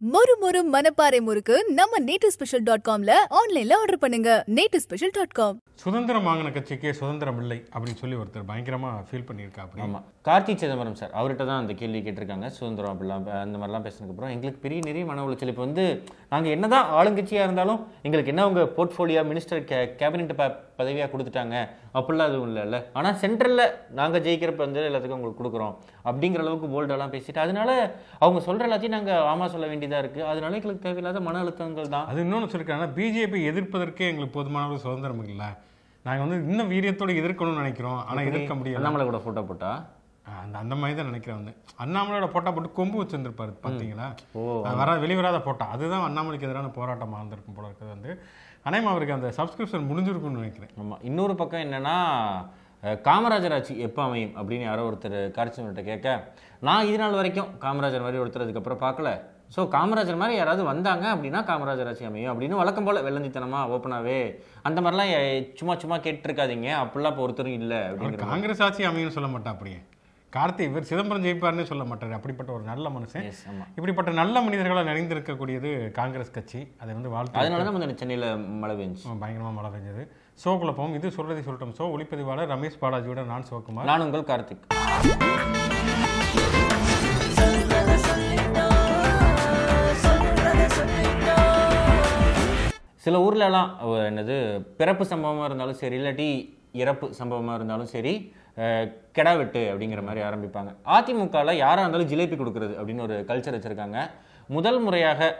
மொறு மொறு மனப்பாறை முறுக்கு நம்ம நேட்டு ஸ்பெஷல் டாட் காம்ல ஆன்லைன்ல ஆர்டர் பண்ணுங்க. நேட்டு ஸ்பெஷல் டாட் காம். சுதந்திரம் வாங்கின கட்சிக்கே சுதந்திரம் இல்லை அப்படின்னு சொல்லி ஒருத்தர் பயங்கரமா ஃபீல் பண்ணியிருக்கா அப்படி ஆமாம் கார்த்தி சிதம்பரம் சார் அவர்கிட்ட தான் அந்த கேள்வி கேட்டிருக்காங்க. சுதந்திரம் அப்படிலாம் அந்த மாதிரிலாம் பேசினதுக்கப்புறம் எங்களுக்கு பெரிய நிறைய மன உளைச்சல். இப்போ வந்து நாங்கள் என்னதான் ஆளுங்கட்சியாக இருந்தாலும் எங்களுக்கு என்ன அவங்க போர்ட்ஃபோலியோ மினிஸ்டர் கே கேபினெட் ப பதவியாக கொடுத்துட்டாங்க. அப்படிலாம் எதுவும் இல்லைல்ல. ஆனால் சென்ட்ரலில் நாங்கள் ஜெயிக்கிறப்ப வந்து எல்லாத்துக்கும் உங்களுக்கு கொடுக்குறோம். அப்படிங்கிற அளவுக்கு போல்டெல்லாம் பேசிட்டு அதனால அவங்க சொல்கிற எல்லாத்தையும் நாங்கள் ஆமாம் சொல்ல வேண்டியதாக இருக்குது அதனால எங்களுக்கு தேவையில்லாத மன அழுத்தங்கள் தான். அது இன்னொன்று சொல்லியிருக்காங்கன்னா பிஜேபி எதிர்ப்பதற்கே எங்களுக்கு போதுமான அளவு சுதந்திரம் இல்லை நாங்கள் வந்து இன்னும் வீரியத்தோட எதிர்க்கணும்னு நினைக்கிறோம் ஆனால் எதிர்க்க முடியல. அண்ணாமலை கூட ஃபோட்டோ போட்டா? ஆஹ் அந்த அந்த மாதிரி தான் நினைக்கிறேன் வந்து. அண்ணாமலையோட போட்டா போட்டு கொம்பு வச்சிருந்துருப்பாரு பார்த்தீங்களா வர வெளிவராத போட்டா அதுதான் அண்ணாமலைக்கு எதிரான போராட்டமாக இருந்திருக்கும் போல இருக்கிறது வந்து. அனைமா அவருக்கு அந்த சப்ஸ்கிரிப்ஷன் முடிஞ்சிருக்கும்னு நினைக்கிறேன். ஆமாம் இன்னொரு பக்கம் என்னன்னா காமராஜர் ஆட்சி எப்போ அமையும் அப்படின்னு யாரோ ஒருத்தர் காரிச்சவர்கிட்ட கேட்க நான் இது நாள் வரைக்கும் காமராஜர் மாதிரி ஒருத்தர் அதுக்கப்புறம் பார்க்கல. ஸோ காமராஜர் மாதிரி யாராவது வந்தாங்க அப்படின்னா காமராஜர் ஆட்சி அமையும் அப்படின்னு வழக்கம் போல் வெள்ளந்தித்தனமா ஓப்பனாகவே அந்த மாதிரிலாம் சும்மா சும்மா கேட்டிருக்காதீங்க அப்படிலாம் இப்போ ஒருத்தரும் இல்லை அப்படிங்கிற காங்கிரஸ் ஆட்சி அமையும்னு சொல்ல மாட்டா அப்படியே. கார்த்தி இவர் சிதம்பரம் ஜெயிப்பார்னு சொல்ல மாட்டார். அப்படிப்பட்ட ஒரு நல்ல மனுஷன். இப்படிப்பட்ட நல்ல மனிதர்களால் நிறைந்திருக்கக்கூடியது காங்கிரஸ் கட்சி. அதை வந்து வாழ்த்து அதனால தான் சென்னையில் மழை பெஞ்சு. பயங்கரமாக மழை பெஞ்சது. ஷோக்குள்ள போவோம். இது சொல்றதை சொல்லட்டும். ஷோ ஒளிப்பதிவாளர் ரமேஷ் பாலாஜியோட நான் சிவகுமார் நான் உங்கள் கார்த்திக். சில ஊர்லலாம் என்னது பிறப்பு சம்பவமாக இருந்தாலும் சரி இல்லாட்டி இறப்பு சம்பவமாக இருந்தாலும் சரி கெடா வெட்டு அப்படிங்கிற மாதிரி ஆரம்பிப்பாங்க. அதிமுகவில் யாராக இருந்தாலும் ஜிலேபி கொடுக்குறது அப்படின்னு ஒரு கல்ச்சர் வச்சுருக்காங்க. முதல் முறையாக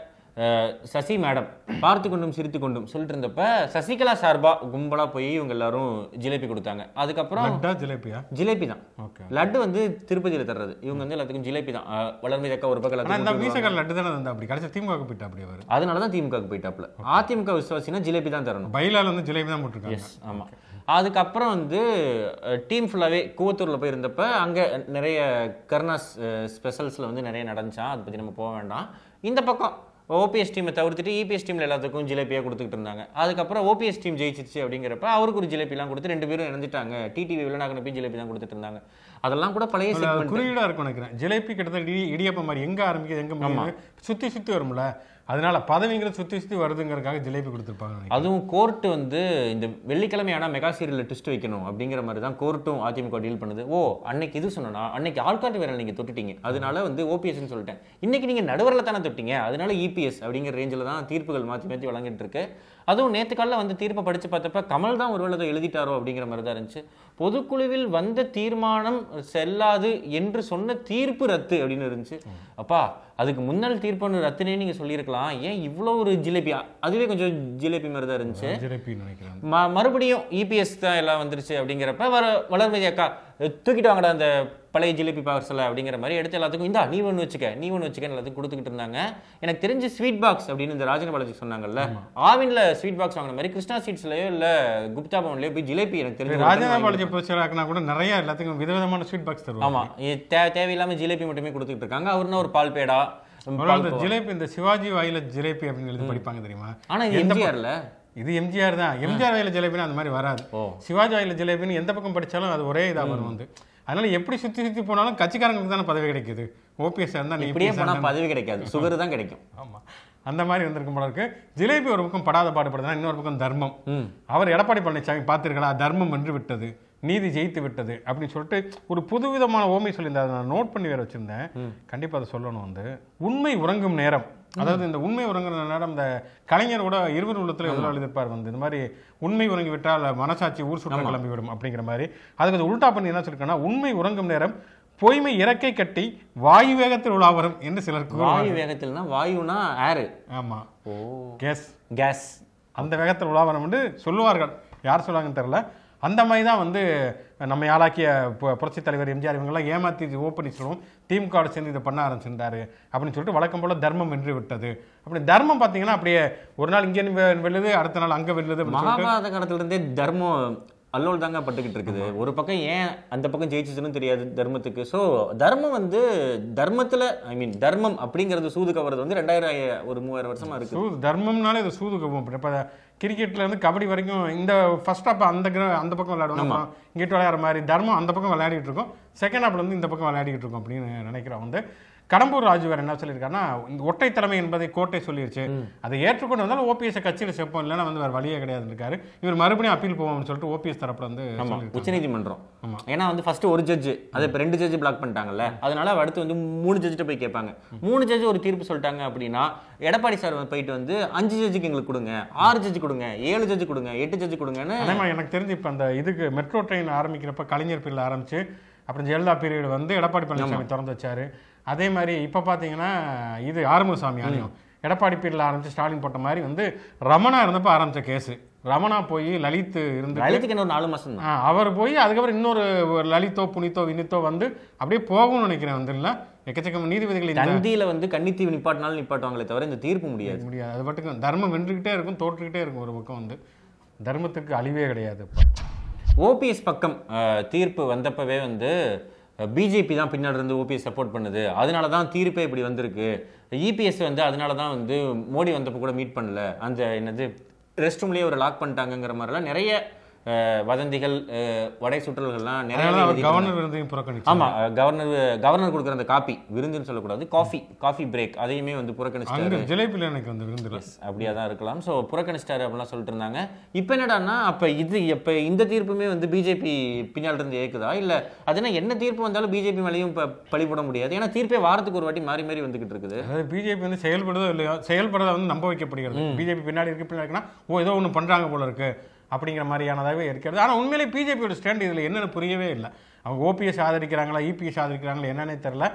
சசி மேடம் பார்த்து கொண்டும் சிரித்து கொண்டும் சொல்லிட்டு இருந்தப்ப சசிகலா சார்பா கும்பலா போய் இவங்க எல்லாரும் ஜிலேபி கொடுத்தாங்க. அதுக்கப்புறம் ஜிலேபியா? ஜிலேபி தான். ஓகே. லட்டு வந்து திருப்பதியில தர்றது. இவங்க வந்து எல்லாத்துக்கும் ஜிலேபி தான். அஹ் வளர்மதி அக்கா ஒரு பக்கம் லட்டு தானே இருந்தா அப்படி? கடைசி திமுக போயிட்டா அப்படி அவர்? அதனால தான் திமுகவுக்கு போயிட்டாப்ல அதிமுக விசுவாசினா ஜிலேபி தான் தரணும். பைலால வந்து ஜிலேபி தான் போட்டிருக்காங்க. ஆமா. அதுக்கப்புறம் வந்து டீம் ஃபுல்லாகவே கூவத்தூரில் போயிருந்தப்ப அங்கே நிறைய கருணாஸ் ஸ்பெஷல்ஸில் வந்து நிறைய நடந்துச்சான் அதை பற்றி நம்ம போக வேண்டாம். இந்த பக்கம் ஓபிஎஸ் டீமை தவிர்த்துட்டு இபிஎஸ் டீமில் எல்லாத்துக்கும் ஜிலேபியாக கொடுத்துக்கிட்டு இருந்தாங்க. அதுக்கப்புறம் ஓபிஎஸ் டீம் ஜெயிச்சிருச்சு அப்படிங்கிறப்ப அவருக்கு ஒரு ஜிலேபிலாம் கொடுத்து ரெண்டு பேரும் இணைஞ்சிட்டாங்க. டிடிவி வில்லனாக போய் ஜிலேபி தான் கொடுத்துட்டு இருந்தாங்க. அதெல்லாம் கூட பழைய அதுல செக்மெண்ட் குறியீடா இருக்கும் நினைக்கிறேன். ஜிலேபி கிட்டத்தட்ட இடி இடியப்பம் மாதிரி எங்க ஆரம்பிக்குது எங்க சுத்தி சுத்தி வரும்ல? அதனால பதவிங்கிறது சுத்தி சுத்தி வருதுங்கிறதுக்காக ஜிலேபி கொடுத்துருப்பாங்க அதுவும் கோர்ட் வந்து இந்த வெள்ளிக்கிழமை ஆனால் மெகா சீரியலில் ட்விஸ்ட் வைக்கணும் அப்படிங்கிற மாதிரி தான் கோர்ட்டும் அதிமுக டீல் பண்ணுது. ஓ அன்னைக்கு இது சொன்னா அன்னைக்கு ஆள்காட்டு வேலை நீங்கள் தொட்டுட்டீங்க. அதனால வந்து ஓபிஎஸ்ன்னு சொல்லிட்டேன். இன்னைக்கு நீங்கள் நடுவரில் தானே தொட்டீங்க? அதனால இபிஎஸ் அப்படிங்கிற ரேஞ்சில் தான் தீர்ப்புகள் மாற்றி மாற்றி வழங்கிட்டு இருக்கு. அதுவும் நேற்று காலையில் வந்து தீர்ப்பை படித்து பார்த்தப்ப கமல் தான் ஒருவேளை அதை எழுதிட்டாரோ அப்படிங்கிற மாதிரி தான் இருந்துச்சு. பொதுக்குழுவில் வந்த தீர்மானம் செல்லாது என்று சொன்ன தீர்ப்பு ரத்து அப்படின்னு இருந்துச்சு. அப்பா அதுக்கு முன்னாள் தீர்ப்புன்னு ரத்துனே நீங்கள் சொல்லியிருக்கலாம். ஏன் இவ்வளோ ஒரு ஜிலேபி? அதுவே கொஞ்சம் ஜிலேபி மாதிரி தான் இருந்துச்சு. மறுபடியும் இபிஎஸ் தான் எல்லாம் வந்துருச்சு அப்படிங்கிறப்ப வர வளர்மதி அக்கா "அஹ், தூக்கிட்டு வாங்கடா அந்த பழைய ஜிலேபி பார்சலை அப்படிங்கிற மாதிரி எடுத்து எல்லாத்துக்கும் இந்தா நீ ஒன்று வச்சுக்க நீ ஒன்று வச்சுக்க எல்லாத்துக்கும் கொடுத்துக்கிட்டு இருந்தாங்க. எனக்கு தெரிஞ்சு ஸ்வீட் பாக்ஸ் அப்படின்னு இந்த ராஜன பாலாஜி சொன்னாங்க ஆவின்ல ஸ்வீட் பாக்ஸ் வாங்கின மாதிரி கிருஷ்ணா ஸ்வீட்ஸ்லயோ இல்ல குப்தா பவன்லயோ போய் ஜிலேபி எனக்கு தெரிஞ்சு ராஜனா பாலாஜி பிரச்சனை கூட நிறைய எல்லாத்துக்கும் விதவிதமான ஸ்வீட் பாக்ஸ் தருவாங்க. ஆமா. தேவையில்லாம ஜிலேபி மட்டுமே கொடுத்துக்கிட்டு இருக்காங்க. அவருன்னா ஒரு பால் பேடா ஜிலேபி இந்த சிவாஜி வாயில ஜிலேபி அப்படின்னு எழுதி படிப்பாங்க தெரியுமா? ஆனா எம்ஜிஆர்ல? இது எம்ஜிஆர் தான். எம்ஜிஆர் வாயில ஜிலேபினா அந்த மாதிரி வராது. சிவாஜி வாயில ஜிலேபின்னு எந்த பக்கம் படிச்சாலும் அது ஒரே இதா வரும் வந்து. அதனால எப்படி சுத்தி சுத்தி போனாலும் கட்சிக்காரங்களுக்கு தானே பதவி கிடைக்குது. ஓபிஎஸ் இருந்தா நீ இப்படியே EPS போனா இருந்தா பதவி கிடைக்காது. சுகர் தான் கிடைக்கும். ஆமா. அந்த மாதிரி வந்திருக்கும் போல இருக்கு. ஜிலேபி ஒரு பக்கம் படாத பாடுபடுதுன்னா இன்னொரு பக்கம் தர்மம். அவர் எடப்பாடி பழனிசாமி பார்த்திருக்கலா? தர்மம் வென்று விட்டது. நீதி ஜெயித்து விட்டது அப்படின்னு சொல்லிட்டு ஒரு புதுவிதமான ஓமை சொல்லியிருந்தேன் அதை நான் நோட் பண்ணி வேற வச்சிருந்தேன். கண்டிப்பா அதை சொல்லணும் வந்து. உண்மை உறங்கும் நேரம். அதாவது இந்த உண்மை உறங்குற நேரம் இந்த கலைஞர் கூட இருவர் உள்ளத்துல எவ்வளவு எழுதியிருப்பார் வந்து. இந்த மாதிரி உண்மை உறங்கி விட்டால் மனசாட்சி ஊர் சுற்றம் கிளம்பி விடும் அப்படிங்கிற மாதிரி. அதுக்கு அது உல்டா பண்ணி என்ன சொல்லிருக்கேன்னா உண்மை உறங்கும் நேரம் பொய்மை இறக்கை கட்டி வாயு வேகத்தில் உலா வரும் என்று சிலர் வாயு வேகத்தில்னா வாயுனா ஏரு ஆமா. ஓ. கேஸ் கேஸ் அந்த வேகத்தில் உலாவரம் என்று சொல்லுவார்கள். யார் சொல்லுவாங்கன்னு தெரில அந்த மாதிரி தான் வந்து நம்ம யாழாக்கிய பு- புரட்சித் தலைவர் எம்ஜிஆர் இவங்கெல்லாம் ஏமாத்தி ஓ பன்னீர்செல்வம் திமுக சேர்ந்து இதை பண்ண ஆரம்பிச்சிருந்தாரு. அப்படின்னு சொல்லிட்டு வழக்கம் போல தர்மம் வென்று விட்டது. அப்படி தர்மம் பார்த்தீங்கன்னா அப்படியே ஒரு நாள் இங்கே வெல்லுது அடுத்த நாள் அங்கே வெல்லுது மகாபாரத காலத்திலிருந்தே தர்மம் அல்லோல் தாங்க பட்டுக்கிட்டு இருக்குது. ஒரு பக்கம் ஏன் அந்த பக்கம் ஜெயிச்சுச்சுன்னு தெரியாது தர்மத்துக்கு? ஸோ தர்மம் வந்து தர்மத்துல ஐ மீன் தர்மம் அப்படிங்கிறது சூது கவறது வந்து ரெண்டாயிரம் ஒரு மூவாயிரம் வருஷமா இருக்கு. சூது தர்மம்னாலே இது சூது கவும் இப்போ கிரிக்கெட்ல இருந்து கபடி வரைக்கும் இந்த ஃபர்ஸ்ட் ஹாப் அந்த அந்த பக்கம் விளையாடுவாங்க. அப்புறம் இங்கிட்டு விளையாடுற மாதிரி தர்மம் அந்த பக்கம் விளையாடிட்டு இருக்கோம். செகண்ட் ஹாப்ல வந்து இந்த பக்கம் விளையாடிட்டு இருக்கோம் அப்படின்னு நினைக்கிறோம் வந்து. கடம்பூர் ராஜு வேற என்ன சொல்லியிருக்காருன்னா இந்த ஒற்றை தலைமை என்பதை கோட்டை சொல்லிருச்சு. அதை ஏற்றுக்கொண்டு வந்தாலும் ஓபிஎஸ் கட்சியில் சேர்ப்போம் இல்லைன்னா வந்து வேற வழியே கிடையாது இருக்காரு. இவர் மறுபடியும் அப்பீல் போவோம்னு சொல்லிட்டு ஓபிஎஸ் தரப்புல வந்து. உச்சநீதிமன்றம். ஏன்னா வந்து ஃபர்ஸ்ட் ஒரு ஜட்ஜ் அதை இப்போ ரெண்டு ஜட்ஜ் பிளாக் பண்ணிட்டாங்கல்ல அதனால அடுத்து வந்து மூணு ஜட்ஜிட்ட போய் கேட்பாங்க. மூணு ஜட்ஜ் ஒரு தீர்ப்பு சொல்லிட்டாங்க அப்படின்னா எடப்பாடி சார் போயிட்டு வந்து அஞ்சு ஜட்ஜுக்கு எங்களுக்கு கொடுங்க ஆறு ஜட்ஜ் கொடுங்க ஏழு ஜட்ஜ் கொடுங்க எட்டு ஜட்ஜ் கொடுங்கன்னு எனக்கு தெரிஞ்சு இப்போ அந்த இதுக்கு மெட்ரோ ட்ரெயின் ஆரம்பிக்கிறப்ப கலைஞர் பீரியட் ஆரம்பிச்சு அப்புறம் ஜெயலலிதா பீரியட் வந்து எடப்பாடி பழனிசாமி திறந்து வச்சாரு. அதே மாதிரி இப்போ பார்த்தீங்கன்னா இது ஆறுமுகசாமி ஆணையம். எடப்பாடி பீரியட்ல ஆரம்பிச்சு ஸ்டாலின் போட்ட மாதிரி வந்து ரமணா இருந்தப்ப ஆரம்பிச்ச கேஸ். ரமணா போய் லலித் இருந்து லலித்துக்கு இன்னொரு நாலு ஆ, அவர் போய் அதுக்கப்புறம் இன்னொரு லலித்தோ புனித்தோ வினித்தோ வந்து அப்படியே போகும்னு நினைக்கிறேன் வந்து இல்லை எக்கச்சக்கம் நீதிபதிகள் தந்தியில வந்து கன்னித்தீவு நிப்பாட்டினாலும் நிப்பாட்டுவாங்களே தவிர இந்த தீர்ப்பு முடியாது. முடியாது. அது பாட்டுக்கு தர்மம் வென்றுக்கிட்டே இருக்கும் தோற்றுக்கிட்டே இருக்கும் ஒரு பக்கம் வந்து. தர்மத்துக்கு அழிவே கிடையாது. இப்போ ஓபிஎஸ் பக்கம் தீர்ப்பு வந்தப்பவே வந்து பிஜேபி தான் பின்னாடி இருந்து ஓபிஎஸ் சப்போர்ட் பண்ணுது. அதனால தான் தீர்ப்பே இப்படி வந்திருக்கு. இபிஎஸ் வந்து அதனால தான் வந்து மோடி வந்தப்போ கூட மீட் பண்ணல. அந்த என்னது ரெஸ்ட் ரூம்லேயே ஒரு லாக் பண்ணிட்டாங்கங்கிற மாதிரிலாம் நிறைய வதந்திகள் வடை சுற்றல்கள்லாம் நிறைய கவர்னர் இருந்தையும் புறக்கணிச்சு ஆமா அஹ், கவர்னர் கவர்னர் கொடுக்குற அந்த காப்பி விருந்துன்னு சொல்லக்கூடாது காஃபி காஃபி பிரேக் அதையுமே வந்து புறக்கணிச்சிட்டாரு. ஜிலேபியில் எனக்கு வந்து விருந்துல அப்படியா தான் இருக்கலாம். ஸோ புறக்கணிச்சிட்டாரு அப்படிலாம் சொல்லிட்டு இருந்தாங்க. இப்போ என்னடான்னா அப்போ இது இப்போ இந்த தீர்ப்புமே வந்து பிஜேபி பின்னால் இருந்து ஏக்குதா இல்லை அதுனா என்ன தீர்ப்பு வந்தாலும் பிஜேபி மேலேயும் இப்போ பழி போட முடியாது? ஏன்னா தீர்ப்பே வாரத்துக்கு ஒரு வாட்டி மாறி மாறி வந்துகிட்டு இருக்குது. அதாவது பிஜேபி வந்து செயல்படுதோ இல்லையோ செயல்படுறத வந்து நம்ப வைக்கப்படுகிறது. பிஜேபி பின்னாடி இருக்கு பின்னாடி இருக்குன்னா ஓ ஏதோ ஒன்று பண்றாங்க போல இருக்கு. அப்படிங்கிற மாதிரியானதாகவே இருக்கிறது. ஆனால் உண்மையிலே பிஜேபியோட ஸ்டாண்ட் இதில் என்னன்னு புரியவே இல்லை. அவங்க ஓபிஎஸ் ஆதரிக்கிறாங்களா இபிஎஸ் ஆதரிக்கிறாங்களா என்னன்னே தெரியல.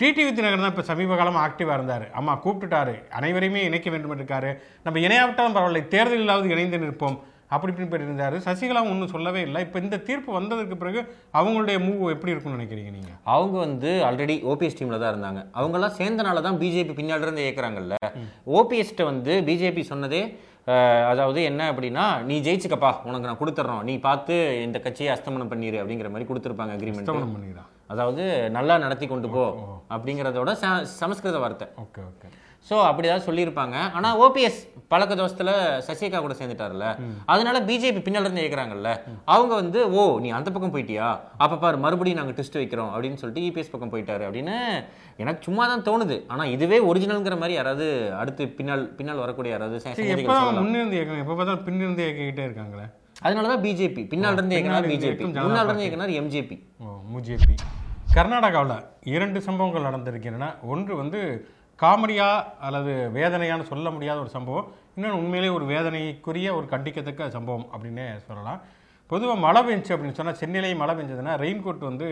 டிடிவி தினகரன் தான் இப்போ சமீப காலமாக ஆக்டிவாக இருந்தார். அம்மா கூப்பிட்டுட்டாரு. அனைவரையுமே இணைக்க வேண்டும் இருக்காரு. நம்ம இணையாவிட்டாலும் பரவாயில்லை. தேர்தலிலாவது இணைந்து நிற்போம். அப்படி இப்படின்னு போயிட்டு இருந்தார். சசிகலாவும் ஒன்றும் சொல்லவே இல்லை. இப்போ இந்த தீர்ப்பு வந்ததுக்கு பிறகு அவங்களுடைய மூவ் எப்படி இருக்கும்னு நினைக்கிறீங்க நீங்கள் அவங்க வந்து ஆல்ரெடி ஓபிஎஸ் டீமில் தான் இருந்தாங்க. அவங்கெல்லாம் சேர்ந்தனால தான் பிஜேபி பின்னாடி இருந்து ஏற்கிறாங்கல்ல ஓபிஎஸ்ட்டை வந்து பிஜேபி சொன்னதே அதாவது என்ன அப்படின்னா நீ ஜெயிச்சுக்கப்பா உனக்கு நான் கொடுத்துட்றோம் நீ பார்த்து இந்த கட்சியை அஸ்தமனம் பண்ணிடு அப்படிங்கிற மாதிரி கொடுத்துருப்பாங்க அக்ரிமெண்ட் பண்ணிடுறான் அதாவது நல்லா நடத்தி கொண்டு போ அப்படிங்கிறதோட ச- சமஸ்கிருத வார்த்தை. Okay okay. ஸோ அப்படிதான் சொல்லியிருப்பாங்க. ஆனா ஓபிஎஸ் பழக்க தோஷத்துல சசிகலா கூட சேர்ந்துட்டார்ல. அதனால பிஜேபி பின்னால இருந்து கேட்குறாங்கல்ல அவங்க வந்து ஓ நீ அந்த பக்கம் போயிட்டியா? அப்ப பாரு மறுபடியும் நாங்க டெஸ்ட் வைக்கிறோம் அப்படின்னு சொல்லிட்டு இபிஎஸ் பக்கம் போயிட்டாரு அப்படின்னு எனக்கு சும்மா தான் தோணுது. ஆனா இதுவே ஒரிஜினல்ங்கிற மாதிரி யாராவது அடுத்து பின்னால் பின்னால் வரக்கூடிய யாராவது. முன்னிருந்து எப்போ பார்த்தாலும் பின்னிருந்து இயக்கிக்கிட்டே இருக்காங்களே? அதனாலதான் பிஜேபி பின்னால் இருந்து இயக்கினார் பிஜேபி முன்னால் இருந்து இயக்கினார் எம்ஜேபி முஜேபி கர்நாடகாவில் இரண்டு சம்பவங்கள் நடந்திருக்கின்றன. ஒன்று வந்து காமெடியா அல்லது வேதனையான்னு சொல்ல முடியாத ஒரு சம்பவம். இன்னொன்று உண்மையிலே ஒரு வேதனைக்குரிய ஒரு கண்டிக்கத்தக்க சம்பவம் அப்படின்னே சொல்லலாம். பொதுவாக மழை பெஞ்சு அப்படின்னு சொன்னால் சென்னையிலேயே மழை பெஞ்சதுன்னா ரெயின் கோட் வந்து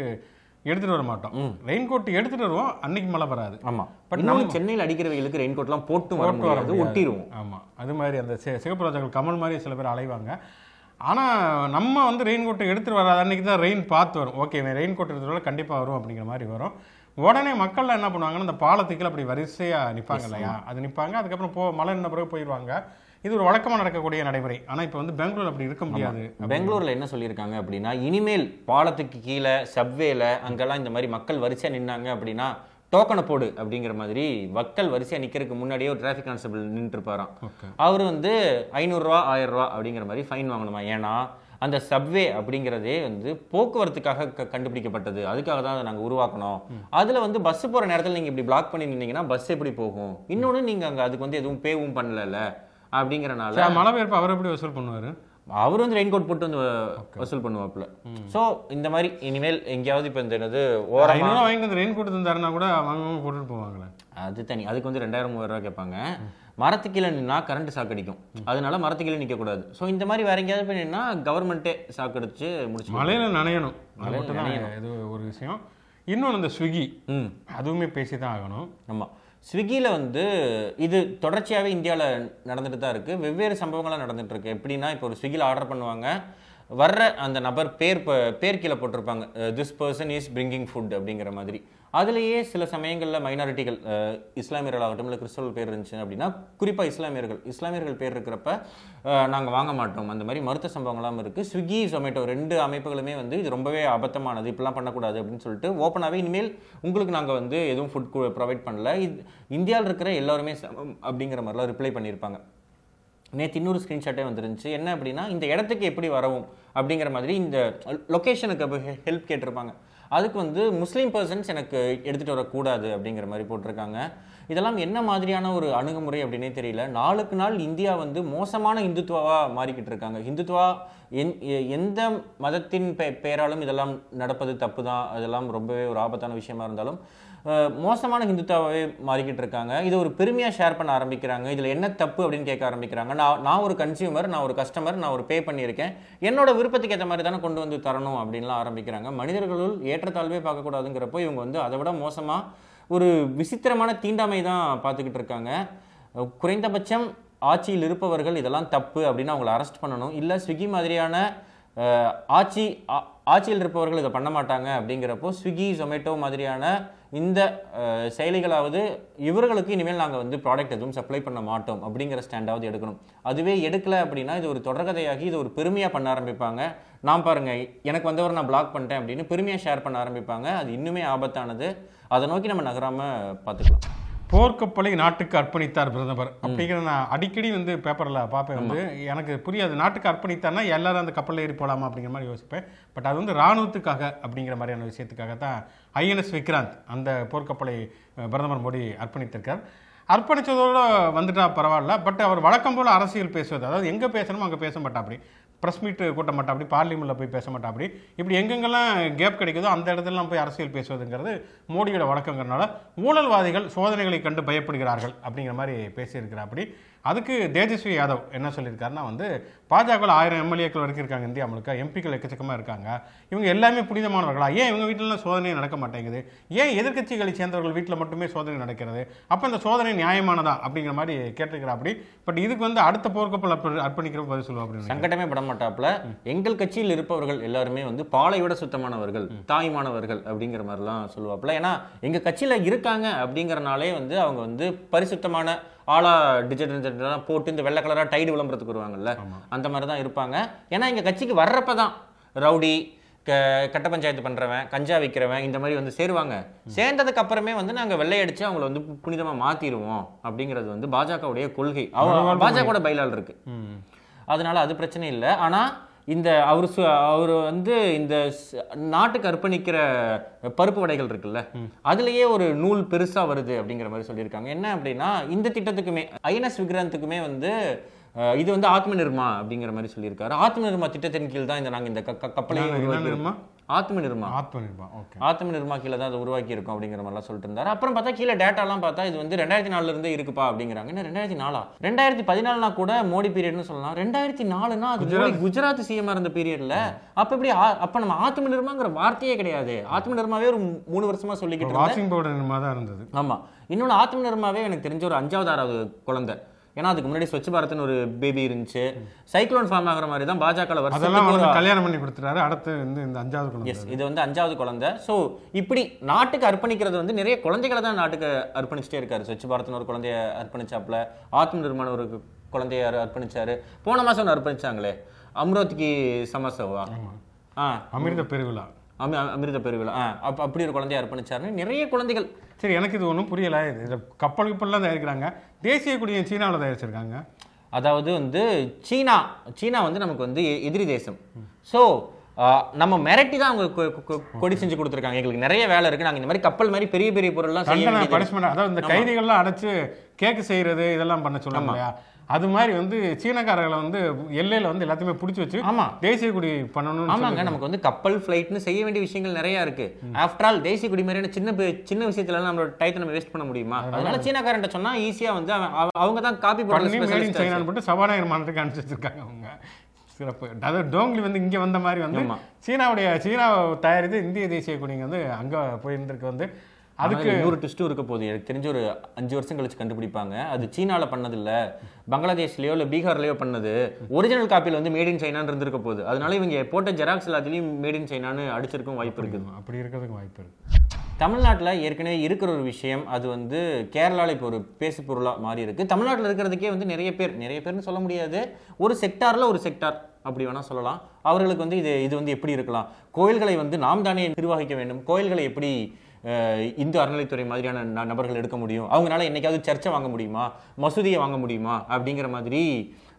எடுத்துகிட்டு வர மாட்டோம். ரெயின் கோட் எடுத்துகிட்டு வருவோம். அன்னைக்கு மழை வராது. ஆமா. But பட் நம்ம சென்னையில் அடிக்கிறவங்களுக்கு ரெயின் கோட்லாம் போட்டு போட்டு வர முடியாது ஒட்டிடுவோம் ஆமாம் அது மாதிரி அந்த சிகப்பு ரோஜாக்கள் கமல் மாதிரி சில பேர் அலைவாங்க. ஆனால் நம்ம வந்து ரெயின் கோட்டை எடுத்துகிட்டு வராது அன்றைக்கி தான் ரெயின் பார்த்து வரும். ஓகே ரெயின் கோட் எடுத்துகிட்டு வர கண்டிப்பாக வரும் அப்படிங்கிற மாதிரி வரும். உடனே மக்கள்லாம் என்ன பண்ணுவாங்கன்னா இந்த பாலத்துக்குள்ள அப்படி வரிசையாக நிற்பாங்க இல்லையா? அது நிற்பாங்க அதுக்கப்புறம் போ மழை நின்ன பிறகு போயிடுவாங்க இது ஒரு வழக்கமாக நடக்கக்கூடிய நடைமுறை. ஆனால் இப்போ வந்து பெங்களூர் அப்படி இருக்க முடியாது பெங்களூர்ல என்ன சொல்லியிருக்காங்க அப்படின்னா இனிமேல் பாலத்துக்கு கீழே சப்வேல அங்கெல்லாம் இந்த மாதிரி மக்கள் வரிசையா நின்னாங்க அப்படின்னா டோக்கனை போடு அப்படிங்கிற மாதிரி மக்கள் வரிசையா நிக்கிறதுக்கு முன்னாடியே ஒரு டிராஃபிக் கான்ஸ்டபிள் நின்று இருப்பாராம் ஓகே. அவர் வந்து ஐநூறுரூவா ஆயிரம் ரூபா அப்படிங்கிற மாதிரி ஃபைன் வாங்கணுமா? ஏன்னா அந்த சப்வே அப்படிங்கிறதே வந்து போக்குவரத்துக்காக க- கண்டுபிடிக்கப்பட்டது. அதுக்காக தான் அதை நாங்கள் உருவாக்கணும் அதில் வந்து பஸ் போகிற நேரத்தில் நீங்கள் இப்படி பிளாக் பண்ணி நின்னீங்கன்னா பஸ் எப்படி போகும்? இன்னொன்று நீங்கள் அங்கே அதுக்கு வந்து எதுவும் பேவும் பண்ணல அப்படிங்கிறனால மழை பெய்யறப்ப அவர் எப்படி வசூல் பண்ணுவார்? அவர் வந்து ரெயின் கோட் போட்டு வந்து வசூல் பண்ணுவாப்புல. சோ இந்த மாதிரி இனிமேல் எங்கேயாவது இப்போ இந்த என்னது ஓரமா ஐநூறுவா வாங்கிட்டு வந்து ரெயின் கோட் தந்தாருன்னா கூட அவங்க போட்டுட்டு போவாங்களே. அது தனி. அதுக்கு வந்து ரெண்டாயிரம் மூவாயிரம் ரூபாய் கேட்பாங்க. மரத்துக்கு கீழே நின்னா கரண்ட் ஷாக் அடிக்கும். அதனால மரத்துக்கு கீழே நிக்க கூடாது சோ இந்த மாதிரி வேற எங்கேயாவது போய் நின்னா கவர்மெண்ட்டே ஷாக் அடிச்சு முடிச்சு மழையில நனையணும். அது ஒரு விஷயம். இன்னொன்று இந்த ஸ்விக்கி. ம். அதுவுமே பேசி தான் ஆகணும். ஆமா. ஸ்விக்கியில் வந்து இது தொடர்ச்சியாகவே இந்தியாவில் நடந்துட்டு தான் இருக்குது வெவ்வேறு சம்பவங்களாக நடந்துகிட்ருக்கு எப்படின்னா இப்போ ஒரு ஸ்விக்கியில் ஆர்டர் பண்ணுவாங்க. வர்ற அந்த நபர் பேர் ப- பேர் கீழே போட்டிருப்பாங்க. This person is bringing food அப்படிங்கிற மாதிரி. அதுலேயே சில சமயங்களில் மைனாரிட்டிகள் இஸ்லாமியர்கள் ஆகட்டும் இல்லை கிறிஸ்தவ பேர் இருந்துச்சு அப்படின்னா குறிப்பாக இஸ்லாமியர்கள். இஸ்லாமியர்கள் பேர் இருக்கிறப்ப நாங்கள் வாங்க மாட்டோம். அந்த மாதிரி மருத்துவ சம்பவங்களாம் இருக்குது ஸ்விக்கி ஜொமேட்டோ ரெண்டு அமைப்புகளுமே வந்து இது ரொம்பவே அபத்தமானது இப்படிலாம் பண்ணக்கூடாது அப்படின்னு சொல்லிட்டு ஓப்பனாகவே இனிமேல் உங்களுக்கு நாங்கள் வந்து எதுவும் ஃபுட் ப்ரொவைட் பண்ணல. இது இந்தியாவில் இருக்கிற எல்லாருமே சமம் அப்படிங்கிற மாதிரிலாம் ரிப்ளை பண்ணியிருப்பாங்க. நேற்று இன்னொரு ஸ்க்ரீன்ஷாட்டே வந்துருந்துச்சு. என்ன அப்படின்னா இந்த இடத்துக்கு எப்படி வரவும் அப்படிங்கிற மாதிரி இந்த லொக்கேஷனுக்கு ஹெல்ப் கேட்டிருப்பாங்க. அதுக்கு வந்து முஸ்லீம் பர்சன்ஸ் எனக்கு எடுத்துகிட்டு வரக்கூடாது அப்படிங்கிற மாதிரி போட்டிருக்காங்க. இதெல்லாம் என்ன மாதிரியான ஒரு அணுகுமுறை அப்படின்னே தெரியல. நாளுக்கு நாள் இந்தியா வந்து மோசமான இந்துத்துவாவாக மாறிக்கிட்டு இருக்காங்க. இந்துத்துவா எந் எந்த மதத்தின் பெ பெயராலும் இதெல்லாம் நடப்பது தப்பு தான் அதெல்லாம் ரொம்பவே ஒரு ஆபத்தான விஷயமா இருந்தாலும் மோசமான ஹிந்துத்தாவே மாறிக்கிட்டு இருக்காங்க இது ஒரு பெருமையாக ஷேர் பண்ண ஆரம்பிக்கிறாங்க. இதில் என்ன தப்பு அப்படின்னு கேட்க ஆரம்பிக்கிறாங்க. நான் நான் ஒரு கன்சியூமர் நான் ஒரு கஸ்டமர் நான் ஒரு பே பண்ணியிருக்கேன். என்னோட விருப்பத்துக்கு ஏற்ற மாதிரி தானே கொண்டு வந்து தரணும் அப்படின்லாம் ஆரம்பிக்கிறாங்க. மனிதர்களுள் ஏற்றத்தாழ்வே பார்க்கக்கூடாதுங்கிறப்போ இவங்க வந்து அதை விட மோசமாக ஒரு விசித்திரமான தீண்டாமை தான் பார்த்துக்கிட்டு இருக்காங்க குறைந்தபட்சம் ஆட்சியில் இருப்பவர்கள் இதெல்லாம் தப்பு அப்படின்னு அவங்கள அரெஸ்ட் பண்ணணும். இல்லை ஸ்விக்கி மாதிரியான ஆட்சி ஆ- ஆட்சியில் இருப்பவர்கள் இதை பண்ண மாட்டாங்க அப்படிங்கிறப்போ ஸ்விக்கி ஜொமேட்டோ மாதிரியான இந்த செயலிகளாவது இவர்களுக்கு இனிமேல் நாங்கள் வந்து ப்ராடக்ட் எதுவும் சப்ளை பண்ண மாட்டோம் அப்படிங்கிற ஸ்டாண்டாவது எடுக்கணும். அதுவே எடுக்கல அப்படின்னா இது ஒரு தொடர்கதையாகி இது ஒரு பெருமையாக பண்ண ஆரம்பிப்பாங்க. நான் பாருங்க எனக்கு வந்தவர் நான் பிளாக் பண்ணிட்டேன் அப்படின்னு பெருமையாக ஷேர் பண்ண ஆரம்பிப்பாங்க. அது இன்னுமே ஆபத்தானது. அதை நோக்கி நம்ம நகராமல் பார்த்துக்கலாம். போர்க்கப்பலை நாட்டுக்கு அர்ப்பணித்தார் பிரதமர். அப்படிங்கிற நான் அடிக்கடி வந்து பேப்பரில் பார்ப்பேன் வந்து. எனக்கு புரியாது. நாட்டுக்கு அர்ப்பணித்தார்னா எல்லாரும் அந்த கப்பலில் ஏறி போகலாமா அப்படிங்கிற மாதிரி யோசிப்பேன். பட் அது வந்து ராணுவத்துக்காக அப்படிங்கிற மாதிரியான விஷயத்துக்காக தான் ஐஎன்எஸ் விக்ராந்த் அந்த போர்க்கப்பலை பிரதமர் மோடி அர்ப்பணித்திருக்கார். அர்ப்பணிச்சதோட வந்துட்டா பரவாயில்ல. பட் அவர் வழக்கம் போல அரசியல் பேசுவது அதாவது எங்கே பேசணுமோ அங்கே பேச மாட்டா அப்படி ப்ரெஸ் மீட் கூட்ட மாட்டா அப்படி பார்லிமெண்ட்டில் போய் பேச மாட்டா அப்படி இப்படி எங்கெங்கெல்லாம் கேப் கிடைக்குதோ அந்த இடத்துலலாம் போய் அரசியல் பேசுவதுங்கிறது மோடியோட வழக்கங்கிறனால ஊழல்வாதிகள் சோதனைகளை கண்டு பயப்படுகிறார்கள் அப்படிங்கிற மாதிரி பேசியிருக்கிறாப்படி அதுக்கு தேஜஸ்வி யாதவ் என்ன சொல்லியிருக்காருன்னா வந்து பாஜகவில் ஆயிரம் எம்எல்ஏக்கள் வரைக்கும் இருக்காங்க இந்தியா முழுக்க எம்பிக்கள் எக்கச்சக்கமாக இருக்காங்க. இவங்க எல்லாமே புனிதமானவர்களா? ஏன் இவங்க வீட்டிலலாம் சோதனை நடக்க மாட்டேங்குது? ஏன் எதிர்க்கட்சிகளை சேர்ந்தவர்கள் வீட்டில் மட்டுமே சோதனை நடக்கிறது? அப்போ இந்த சோதனை நியாயமானதா? அப்படிங்கிற மாதிரி கேட்டிருக்கிறா அப்படி பட் இதுக்கு வந்து அடுத்த போர்க்கப்பல் அர்ப்ப- அர்ப்பணிக்கிற பதில் சொல்லுவா அப்படின்னு சங்கடமே பட மாட்டாப்புல. எங்கள் கட்சியில் இருப்பவர்கள் எல்லாருமே வந்து பாலை விட சுத்தமானவர்கள் தாய்மானவர்கள் அப்படிங்கிற மாதிரிலாம் சொல்லுவாப்புல. ஏன்னா எங்க கட்சியில இருக்காங்க அப்படிங்கறனாலே வந்து அவங்க வந்து பரிசுத்தமான ஆளா டிஜிட்டல் போட்டு இந்த வெள்ளை கலரா டைடு விளம்பரத்துக்கு வருவாங்கல்ல அந்த மாதிரி தான் இருப்பாங்க. ஏன்னா எங்க கட்சிக்கு வர்றப்ப தான் ரவுடி க கட்ட பஞ்சாயத்து பண்றவன் கஞ்சா விற்கிறவன் இந்த மாதிரி வந்து சேருவாங்க. சேர்ந்ததுக்கு அப்புறமே வந்து நாங்க வெள்ளையடிச்சு அவங்கள வந்து புனிதமா மாத்திடுவோம் அப்படிங்கிறது வந்து பாஜகவுடைய கொள்கை. அவ- பாஜகவோட பைலால் இருக்கு. அதனால அது பிரச்சனை இல்லை. ஆனா இந்த அவர் சு- அவர் வந்து இந்த நாட்டுக்கு அர்ப்பணிக்கிற பருப்பு வடைகள் இருக்குல்ல அதுலயே ஒரு நூல் பெருசா வருது அப்படிங்கிற மாதிரி சொல்லியிருக்காங்க. என்ன அப்படின்னா இந்த திட்டத்துக்குமே ஐஎன்எஸ் விக்ராந்துக்குமே வந்து இது வந்து ஆத்ம நிர்மா அப்படிங்கிற மாதிரி சொல்லியிருக்காரு. ஆத்ம நிர்மா திட்டத்தின் கீழ் தான் இந்த நாங்க இந்த கப்பலை? ஆத்ம நிர்மா ஆத்ம நிர்மா ஓகே ஆத்ம நிர்மா கீழே தான் அதை உருவாக்கி இருக்கோம் அப்படிங்கிற மாதிரிலாம் சொல்லிட்டு இருந்தாரு. அப்புறம் பார்த்தா கீழே டேட்டாலாம் பார்த்தா இது வந்து ரெண்டாயிரத்தி நாலுல இருந்தே இருக்குப்பா அப்படிங்கிறாங்க. என்ன ரெண்டாயிரத்தி நாலா ரெண்டாயிரத்தி பதினாலுனா கூட மோடி பீரியட்னு சொல்லலாம். ரெண்டாயிரத்தி நாலுனா அது குஜராத். சிஎம் இருந்த பீரியட்ல அப்ப எப்படி ஆ- அப்ப நம்ம ஆத்ம நிர்மாங்கிற வார்த்தையே கிடையாது. ஆத்ம நிர்மாவே ஒரு மூணு வருஷமா சொல்லிக்கிட்டு வாஷிங் பவுடர் நிர்மா தான் இருந்தது. ஆமா. இன்னொன்று ஆத்ம நிர்மாவே எனக்கு தெரிஞ்ச ஒரு அஞ்சாவது ஆறாவது குழந்தை. ஏன்னா அதுக்கு முன்னாடி ஸ்வச் பாரத்னு ஒரு பேபி இருந்துச்சு. சைக்ளோன் ஃபார்ம் ஆகுற மாதிரி தான் பாஜக வந்து கல்யாணம் பண்ணி கொடுத்துட்டாரு. அடுத்து வந்து இந்த அஞ்சாவது குழந்தை. எஸ் இது வந்து அஞ்சாவது குழந்தை. ஸோ இப்படி நாட்டுக்கு அர்ப்பணிக்கிறது வந்து நிறைய குழந்தைகளை தான் நாட்டுக்கு அர்ப்பணிச்சிட்டே இருக்காரு. ஸ்வச் பாரத்னு ஒரு குழந்தைய அர்ப்பணிச்சாப்ல ஆத்ம நிர்மாணம் ஒரு குழந்தைய அர்- அர்ப்பணிச்சாரு. போன மாசம் ஒன்று அர்ப்பணிச்சாங்களே. அம்ரோத்கி சமசவா. ஆ. அமிர்த பெருவிழா. அமி அமிர்த பெருவிழா. ஆ அப்ப அப்படி ஒரு குழந்தைய அர்ப்பணிச்சாருன்னு நிறைய குழந்தைகள் சரி எனக்கு இது ஒன்றும் புரியல. இது கப்பல் கப்பல்லாம் தயாரிக்கிறாங்க. தேசிய கொடியை சீனாவில் தயாரிச்சிருக்காங்க. அதாவது வந்து சீனா சீனா வந்து நமக்கு வந்து எதிரி தேசம். ஸோ நம்ம மிரட்டி தான் அவங்க கொடி செஞ்சு கொடுத்துருக்காங்க. எங்களுக்கு நிறைய வேலை இருக்கு. நாங்க இந்த மாதிரி கப்பல் மாதிரி பெரிய பெரிய பொருள்லாம் பனிஷ்மெண்ட் அதாவது இந்த கைதிகள்லாம் அடைச்சு கேக்கு செய்யறது இதெல்லாம் பண்ண இல்லையா? அது மாதிரி வந்து சீனக்காரர்களை வந்து எல்லையில வந்து எல்லாத்தையுமே பிடிச்சி வச்சு ஆமா. தேசிய கொடி பண்ணணும்னு ஆமாங்க நமக்கு வந்து கப்பல் ஃப்ளைட்னு செய்ய வேண்டிய விஷயங்கள் நிறைய இருக்கு. ஆஃப்டர் ஆல் தேசிய குடி மாதிரியான சின்ன சின்ன விஷயத்துல நம்மளோட டைத்தை நம்ம வேஸ்ட் பண்ண முடியுமா? அதனால சீனாக்காரன்ட்ட சொன்னா ஈஸியா வந்து அவங்க தான் காப்பி பண்ணி போட்டு சபாநாயகர் மாநிலத்துக்கு அனுப்பிச்சு வச்சிருக்காங்க அவங்க. சிறப்பு. அதாவது டோங்லி வந்து இங்க வந்த மாதிரி வந்து. சீனாவுடைய சீனா தயாரித்து இந்திய தேசிய கொடிங்க வந்து அங்க போயிருந்திருக்கு வந்து. அதுக்கு இன்னொரு ட்விஸ்ட்டும் இருக்க போகுது. எனக்கு தெரிஞ்ச ஒரு அஞ்சு வருஷம் கழிச்சு கண்டுபிடிப்பாங்க. அது சீனால பண்ணது இல்ல பங்களாதேஷ்லயோ இல்ல பீகார்லயோ பண்ணது. ஒரிஜினல் காப்பியில் வந்து மேட் இன் சைனான்னு இருந்திருக்க போகுது. அதனால இவங்க போட்ட ஜெராக்ஸ் எல்லாத்துலயும் மேட் இன் சைனான்னு அடிச்சிருக்கும் வாய்ப்பு இருக்குது. அப்படி இருக்கிறதுக்கு வாய்ப்பு இருக்கு. தமிழ்நாட்டுல ஏற்கனவே இருக்கிற ஒரு விஷயம் அது வந்து கேரளால இப்போ ஒரு பேசு பொருளா மாறி இருக்கு. தமிழ்நாட்டுல இருக்கிறதுக்கே வந்து நிறைய பேர் நிறைய பேர்னு சொல்ல முடியாது. ஒரு செக்டார்ல ஒரு செக்டார் அப்படி வேணா சொல்லலாம். அவர்களுக்கு வந்து இது இது வந்து எப்படி இருக்கலாம்? கோயில்களை வந்து நாம் தானே நிர்வகிக்க வேண்டும்? கோயில்களை எப்படி இந்து அறநிலைத்துறை மாதிரியான ந- நபர்கள் எடுக்க முடியும். அவங்களால என்னைக்காவது சர்ச்சை வாங்க முடியுமா? மசூதியை வாங்க முடியுமா? அப்படிங்கிற மாதிரி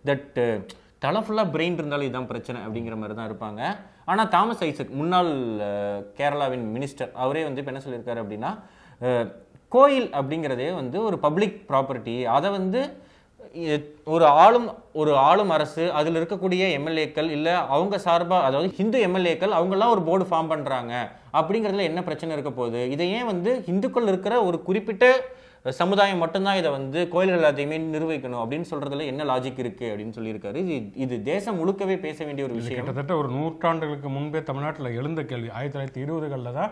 தட் தலை ஃபுல்லாக பிரெயின் இருந்தாலும் இதுதான் பிரச்சனை அப்படிங்கிற மாதிரி தான் இருப்பாங்க. ஆனால் தாமஸ் ஐசக் முன்னாள் கேரளாவின் மினிஸ்டர் அவரே வந்து இப்போ என்ன சொல்லியிருக்காரு அப்படின்னா கோயில் அப்படிங்கிறதே வந்து ஒரு பப்ளிக் ப்ராப்பர்ட்டி அதை வந்து ஒரு ஆளும் ஒரு ஆளும் அரசு அதில் இருக்கக்கூடிய எம்எல்ஏக்கள் இல்லை அவங்க சார்பாக அதாவது ஹிந்து எம்எல்ஏக்கள் அவங்கெல்லாம் ஒரு போர்டு ஃபார்ம் பண்ணுறாங்க அப்படிங்கிறதுல என்ன பிரச்சனை இருக்க போகுது? இதை ஏன் வந்து இந்துக்கள் இருக்கிற ஒரு குறிப்பிட்ட சமுதாயம் மட்டும்தான் இதை வந்து கோயில்கள் எல்லாத்தையுமே நிர்வகிக்கணும் அப்படின்னு சொல்றதுல என்ன லாஜிக் இருக்கு அப்படின்னு சொல்லியிருக்காரு. இது இது தேசம் முழுக்கவே பேச வேண்டிய ஒரு விஷயம். கிட்டத்தட்ட ஒரு நூற்றாண்டுகளுக்கு முன்பே தமிழ்நாட்டில் எழுந்த கேள்வி. ஆயிரத்தி தொள்ளாயிரத்தி இருபதுகளில் தான்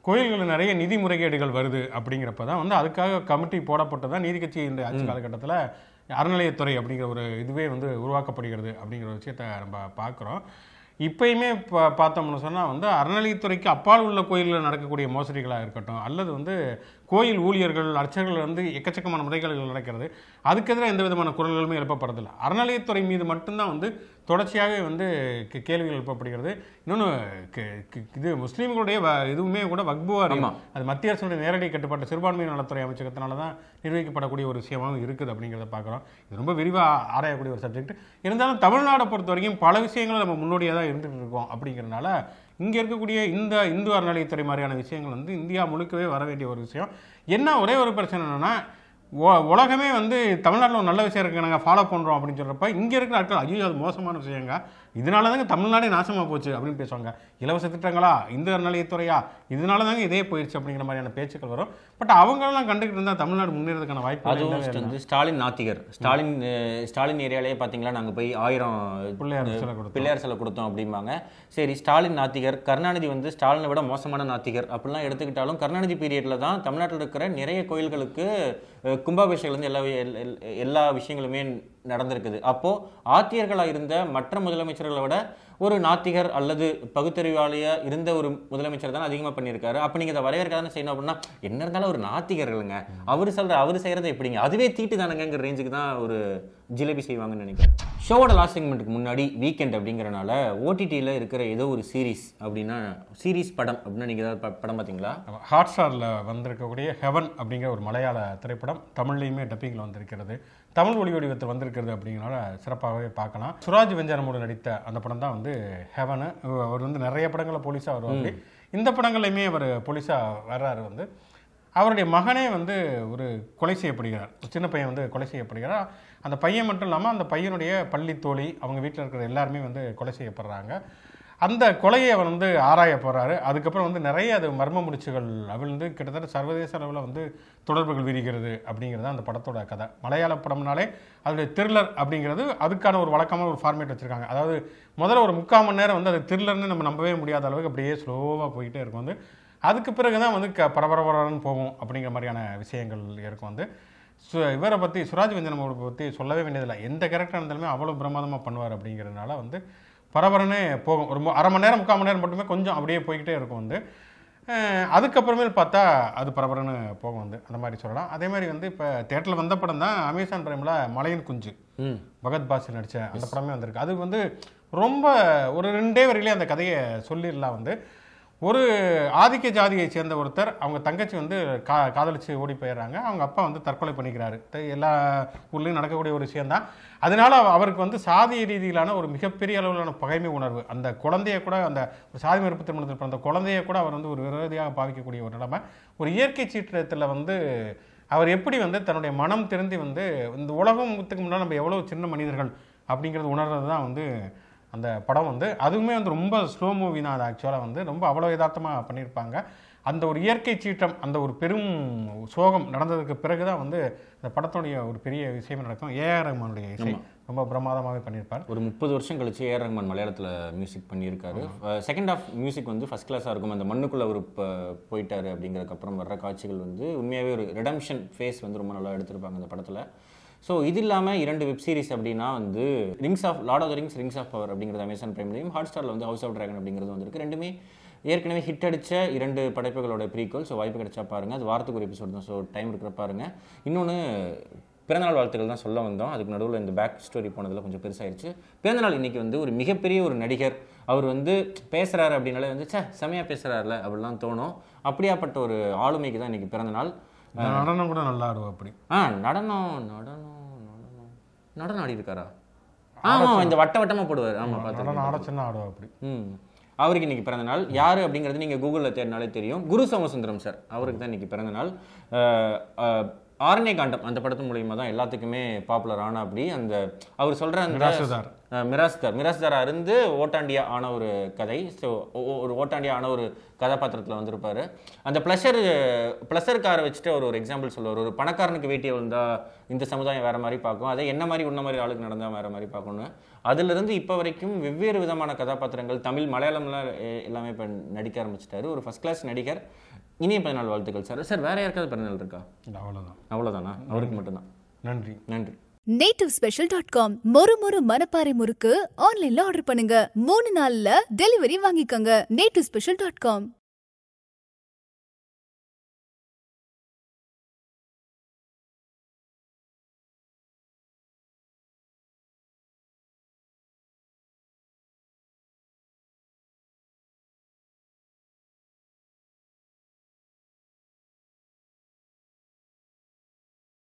கோயில்களில் நிறைய நிதி முறைகேடுகள் வருது அப்படிங்கிறப்ப தான் வந்து அதுக்காக கமிட்டி போடப்பட்டதான் நீதி கட்சி இந்த ஆட்சி காலகட்டத்தில் அறநிலையத்துறை அப்படிங்கிற ஒரு இதுவே வந்து உருவாக்கப்படுகிறது அப்படிங்கிற ஒரு விஷயத்தை நம்ம பார்க்குறோம். இப்பயுமே பா பார்த்தோம்னு சொன்னால் வந்து அறநிலையத்துறைக்கு அப்பால் உள்ள கோயிலில் நடக்கக்கூடிய மோசடிகளாக இருக்கட்டும் அல்லது வந்து கோயில் ஊழியர்கள் அர்ச்சகர்கள் வந்து எக்கச்சக்கமான முறைகேடுகள் நடக்கிறது. அதுக்கெதிராக எந்த விதமான குரல்களுமே எழுப்பப்படுறதில்ல. அறநிலையத்துறை மீது மட்டும்தான் வந்து தொடர்ச்சியாகவே வந்து கே- கேள்விகள் எழுப்பப்படுகிறது. இன்னொன்று இது முஸ்லீம்களுடைய இதுவுமே கூட வக்பு வாரியம். ஆமா. அது மத்திய அரசுடைய நேரடி கட்டுப்பாட்டு சிறுபான்மையினர் நலத்துறை அமைச்சகத்தினால தான் நிர்வகிக்கப்படக்கூடிய ஒரு விஷயமாகவும் இருக்குது அப்படிங்கிறத பார்க்குறோம். இது ரொம்ப விரிவாக ஆராயக்கூடிய ஒரு சப்ஜெக்ட். இருந்தாலும் தமிழ்நாடை பொறுத்த வரைக்கும் பல விஷயங்கள் நம்ம முன்னோடியாக தான் இருந்துகிட்டு இருக்கோம் அப்படிங்கிறனால இங்கே இருக்கக்கூடிய இந்த இந்து அறநிலையத்துறை மாதிரியான விஷயங்கள் வந்து இந்தியா முழுக்கவே வர வேண்டிய ஒரு விஷயம். என்ன ஒரே ஒரு பிரச்சனை என்னென்னா உலகமே வந்து தமிழ்நாட்டில் ஒரு நல்ல விஷயம் இருக்குது நாங்கள் ஃபாலோ பண்ணுறோம் அப்படின்னு சொல்கிறப்ப இங்கே இருக்கிற ஆட்கள் ஐயோ அது மோசமான விஷயங்க. இதனால தாங்க தமிழ்நாடே நாசமாக போச்சு அப்படின்னு பேசுவாங்க இலவச திட்டங்களா? இந்து அறநிலையத்துறையா? இதனால தாங்க இதே போயிடுச்சு அப்படிங்கிற மாதிரியான பேச்சுக்கள் வரும். பட் அவங்களெல்லாம் கண்டுக்கிட்டு இருந்தால் தமிழ்நாடு முன்னேறதுக்கான வாய்ப்பு அதுவும் வந்து ஸ்டாலின் நாத்திகர். ஸ்டாலின் ஸ்டாலின் ஏரியாலே பார்த்தீங்களா நாங்கள் போய் ஆயிரம் பிள்ளையார் சிலை கொடுத்தோம். பிள்ளையார் சிலை கொடுத்தோம் அப்படிம்பாங்க. சரி ஸ்டாலின் நாத்திகர் கருணாநிதி வந்து ஸ்டாலினை விட மோசமான நாத்திகர் அப்படிலாம் எடுத்துக்கிட்டாலும் கருணாநிதி பீரியட்ல தான் தமிழ்நாட்டில் இருக்கிற நிறைய கோயில்களுக்கு கும்பாபிஷேகம் எல்லா எல்லா விஷயங்களுமே நடந்திருக்குது. அப்போ ஆத்தியர்களாக இருந்த மற்ற முதலமைச்சர்களை விட ஒரு நாத்திகர் அல்லது பகுத்தறிவாளியா இருந்த ஒரு முதலமைச்சர் தான் அதிகமாக பண்ணியிருக்காரு. அப்போ நீங்கள் இதை வரவேற்க தானே செய்யணும் அப்படின்னா என்ன இருந்தாலும் ஒரு நாத்திகர்களுங்க. அவர் சொல்கிற அவர் செய்கிறத எப்படிங்க? அதுவே தீட்டு தானங்கிற ரேஞ்சுக்கு தான் ஒரு ஜிலேபி செய்வாங்கன்னு நினைக்கிறேன். ஷோவோட லாஸ்ட் செக்மெண்ட்டுக்கு முன்னாடி வீக்கெண்ட் அப்படிங்கிறனால ஓடிடியில் இருக்கிற ஏதோ ஒரு சீரிஸ் அப்படின்னா சீரிஸ் படம் அப்படின்னா நீங்கள் ஏதாவது ப- படம் பார்த்தீங்களா? ஹாட் ஸ்டாரில் வந்திருக்கக்கூடிய ஹெவன் அப்படிங்கிற ஒரு மலையாள திரைப்படம் தமிழ்லையுமே டப்பிங்கில் வந்திருக்கிறது. தமிழ் ஒளி வடிவத்தில் வந்திருக்கிறது அப்படிங்கிறனால சிறப்பாகவே பார்க்கலாம். சுராஜ் வெஞ்சாரமோடு நடித்த அந்த படம் தான் வந்து ஹெவனு அவர் வந்து நிறைய படங்களில் போலீஸாக வருவாங்க இந்த படங்கள்லையுமே அவர் போலீஸாக வர்றாரு வந்து. அவருடைய மகனே வந்து ஒரு கொலை செய்யப்படுகிறார். ஒரு சின்ன பையன் வந்து கொலை செய்யப்படுகிறார்? அந்த பையன் மட்டும் இல்லாமல் அந்த பையனுடைய பள்ளி தோழி அவங்க வீட்டில் இருக்கிற எல்லாருமே வந்து கொலை செய்யப்படுறாங்க. அந்த கொலையை அவர் வந்து ஆராய போகிறாரு அதுக்கப்புறம் வந்து நிறைய அது மர்ம முடிச்சுகள் அவிழ்ந்து கிட்டத்தட்ட சர்வதேச அளவில் வந்து தொடர்புகள் விரிகிறது அப்படிங்கிறது அந்த படத்தோட கதை. மலையாள படம்னாலே அதோடைய த்ரில்லர் அப்படிங்கிறது அதுக்கான ஒரு வழக்கமான ஒரு ஃபார்மேட் வச்சுருக்காங்க. அதாவது முதல்ல ஒரு முக்கால் மணி நேரம் வந்து அது த்ரில்லர்னு நம்ம நம்பவே முடியாத அளவுக்கு அப்படியே ஸ்லோவாக போயிட்டே இருக்கும். வந்து அதுக்கு பிறகு தான் வந்து க பரபரபரன்னு போகும் அப்படிங்கிற மாதிரியான விஷயங்கள் இருக்கும். வந்து சு இவரை பற்றி சுராஜ் வெஞ்சனம் அவரை பற்றி சொல்லவே வேண்டியதில்லை. எந்த கேரக்டர் இருந்தாலுமே அவ்வளோ பிரமாதமாக பண்ணுவார் அப்படிங்கிறதுனால வந்து பரபரன்னு போகும். ஒரு மு- அரை மணி நேரம் முக்கால் மணி நேரம் மட்டுமே கொஞ்சம் அப்படியே போய்கிட்டே இருக்கும் வந்து. அஹ் அதுக்கப்புறமேல் பார்த்தா அது பரபரன்னு போகும் வந்து. அந்த மாதிரி சொல்லலாம். அதே மாதிரி வந்து இப்போ தேட்டரில் வந்த படம் தான் அமேசான் பிரைமில் மலையன் குஞ்சு. பகத் பாசி நடித்த அந்த படமே வந்திருக்கு. அது வந்து ரொம்ப ஒரு ரெண்டே வரையிலே அந்த கதையை சொல்லிடலாம் வந்து. ஒரு ஆதிக்க ஜாதியை சேர்ந்த ஒருத்தர் அவங்க தங்கச்சி வந்து கா காதலிச்சு ஓடி போயிடுறாங்க. அவங்க அப்பா வந்து தற்கொலை பண்ணிக்கிறாரு. த- எல்லா ஊர்லேயும் நடக்கக்கூடிய ஒரு விஷயந்தான் அதனால அவருக்கு வந்து சாதிய ரீதியிலான ஒரு மிகப்பெரிய அளவிலான பகைமை உணர்வு. அந்த குழந்தைய கூட அந்த ஒரு சாதி மறுப்பு திருமணத்தில் பிறந்த குழந்தைய கூட அவர் வந்து ஒரு விரோதியாக பாவிக்கக்கூடிய ஒரு நிலைமை. ஒரு இயற்கை சீற்றத்தில் வந்து அவர் எப்படி வந்து தன்னுடைய மனம் திருந்தி வந்து இந்த உலகத்துக்கு முன்னால் நம்ம எவ்வளோ சின்ன மனிதர்கள் அப்படிங்கிறது உணர்றது தான் வந்து அந்த படம் வந்து அதுவுமே வந்து ரொம்ப ஸ்லோ மூவி தான். அது ஆக்சுவலாக வந்து ரொம்ப அவ்வளோ யதார்த்தமாக பண்ணியிருப்பாங்க. அந்த ஒரு இயற்கை சீற்றம் அந்த ஒரு பெரும் சோகம் நடந்ததுக்கு பிறகு தான் வந்து இந்த படத்துடைய ஒரு பெரிய விஷயம் நடக்கும். ஏஆர் ரஹ்மானுடைய இசை ரொம்ப பிரமாதமாகவே பண்ணியிருப்பார். ஒரு முப்பது வருஷம் கழிச்சு ஏஆர் ரஹ்மான் மலையாளத்தில் மியூசிக் பண்ணியிருக்காரு. செகண்ட் ஆஃப் மியூசிக் வந்து ஃபர்ஸ்ட் கிளாஸாக இருக்கும். அந்த மண்ணுக்குள்ள இப்போ போயிட்டாரு அப்படிங்கிறதுக்கு அப்புறம் வர்ற காட்சிகள் வந்து உண்மையாகவே ஒரு ரெடம்ஷன் ஃபேஸ் வந்து ரொம்ப நல்லா எடுத்திருப்பாங்க அந்த படத்தில். ஸோ இது இல்லாமல் இரண்டு வெப் சீரிஸ் அப்படின்னா வந்து rings of lord of the rings rings of power அப்படிங்கிறது அமேசான் பிரைம்லையும் ஹாட் ஸ்டாரில் வந்து ஹவுஸ் ஆஃப் டிராகன் அப்படிங்கிறது வந்திருக்கு. ரெண்டுமே ஏற்கனவே ஹிட் அடிச்ச இரண்டு படைப்புகளோட ப்ரீக்வல் ஸோ வாய்ப்பு கிடைச்சா பாருங்க. அது வாரத்துக்கு ஒரு எபிசோட் தான் ஸோ டைம் இருக்கிற பாருங்க. இன்னொன்று பிறந்தநாள் வாழ்த்துக்கள் தான் சொல்ல வந்தோம். அதுக்கு நடுவில் இந்த பேக் ஸ்டோரி போனதில் கொஞ்சம் பெருசாயிருச்சு. பிறந்தநாள் இன்னைக்கு வந்து ஒரு மிகப்பெரிய ஒரு நடிகர். அவர் வந்து பேசுறாரு அப்படின்னாலே வந்து சே செமையாக பேசுறாருல அப்படிலாம் தோணும். அப்படியாப்பட்ட ஒரு ஆளுமைக்கு தான் இன்னைக்கு பிறந்தநாள். நடனம் கூட நல்லா அப்படி. ஆ நடனம் நடனம். நடனம் ஆடி இருக்காரா ஆமா இந்த வட்ட வட்டமா போடுவார். ஆமா நடனம் ஆட சின்ன ஆடுவா அப்படி. ம். அவருக்கு இன்னைக்கு பிறந்த நாள். யாரு அப்படிங்கிறது நீங்க கூகுளில் தேடினாலே தெரியும். குரு சோமசுந்தரம் சார். அவருக்கு தான் இன்னைக்கு பிறந்த நாள். ஆரண்ய காண்டம் அந்த படத்து மூலியமா தான் எல்லாத்துக்குமே பாப்புலர் ஆன அப்படி அந்த அவர் சொல்ற அந்த மிராஸ்தார் மிராஸ்தாரா இருந்து ஓட்டாண்டியா ஆன ஒரு கதை. ஸோ ஒரு ஓட்டாண்டியா ஆன ஒரு கதாபாத்திரத்தில் வந்திருப்பாரு. அந்த ப்ளஷர் ப்ளஷர் காரை வச்சுட்டு அவர் ஒரு எக்ஸாம்பிள் சொல்லுவார். ஒரு பணக்காரனுக்கு வேட்டியை வந்தா இந்த சமுதாயம் வேற மாதிரி பார்க்கும். அதே என்ன மாதிரி உன்ன மாதிரி ஆளுக்கு நடந்தா வேற மாதிரி பார்க்கணும் அதிலிருந்து இப்போ வரைக்கும் வெவ்வேறு விதமான கதாபாத்திரங்கள் தமிழ் மலையாளம்லாம் எல்லாமே இப்போ நடிக்க ஆரம்பிச்சிட்டாரு. ஒரு ஃபர்ஸ்ட் கிளாஸ் நடிகர் இனிய பிறந்தநாள் வாழ்த்துக்கள். சார் சார் வேற யாருக்காவது பிறந்தநாள் இருக்கா? இல்ல, அவ்வளவுதான். அவ்வளோதானா அவருக்கு மட்டும்தான். நன்றி. நன்றி. நேட்டிவ் ஸ்பெஷல் டாட் காம் மொறு மொறு மனப்பாறை முறுக்கு ஆன்லைன்ல ஆர்டர் பண்ணுங்க. மூணு நாள்ல டெலிவரி வாங்கிக்கோங்க. Native special dot com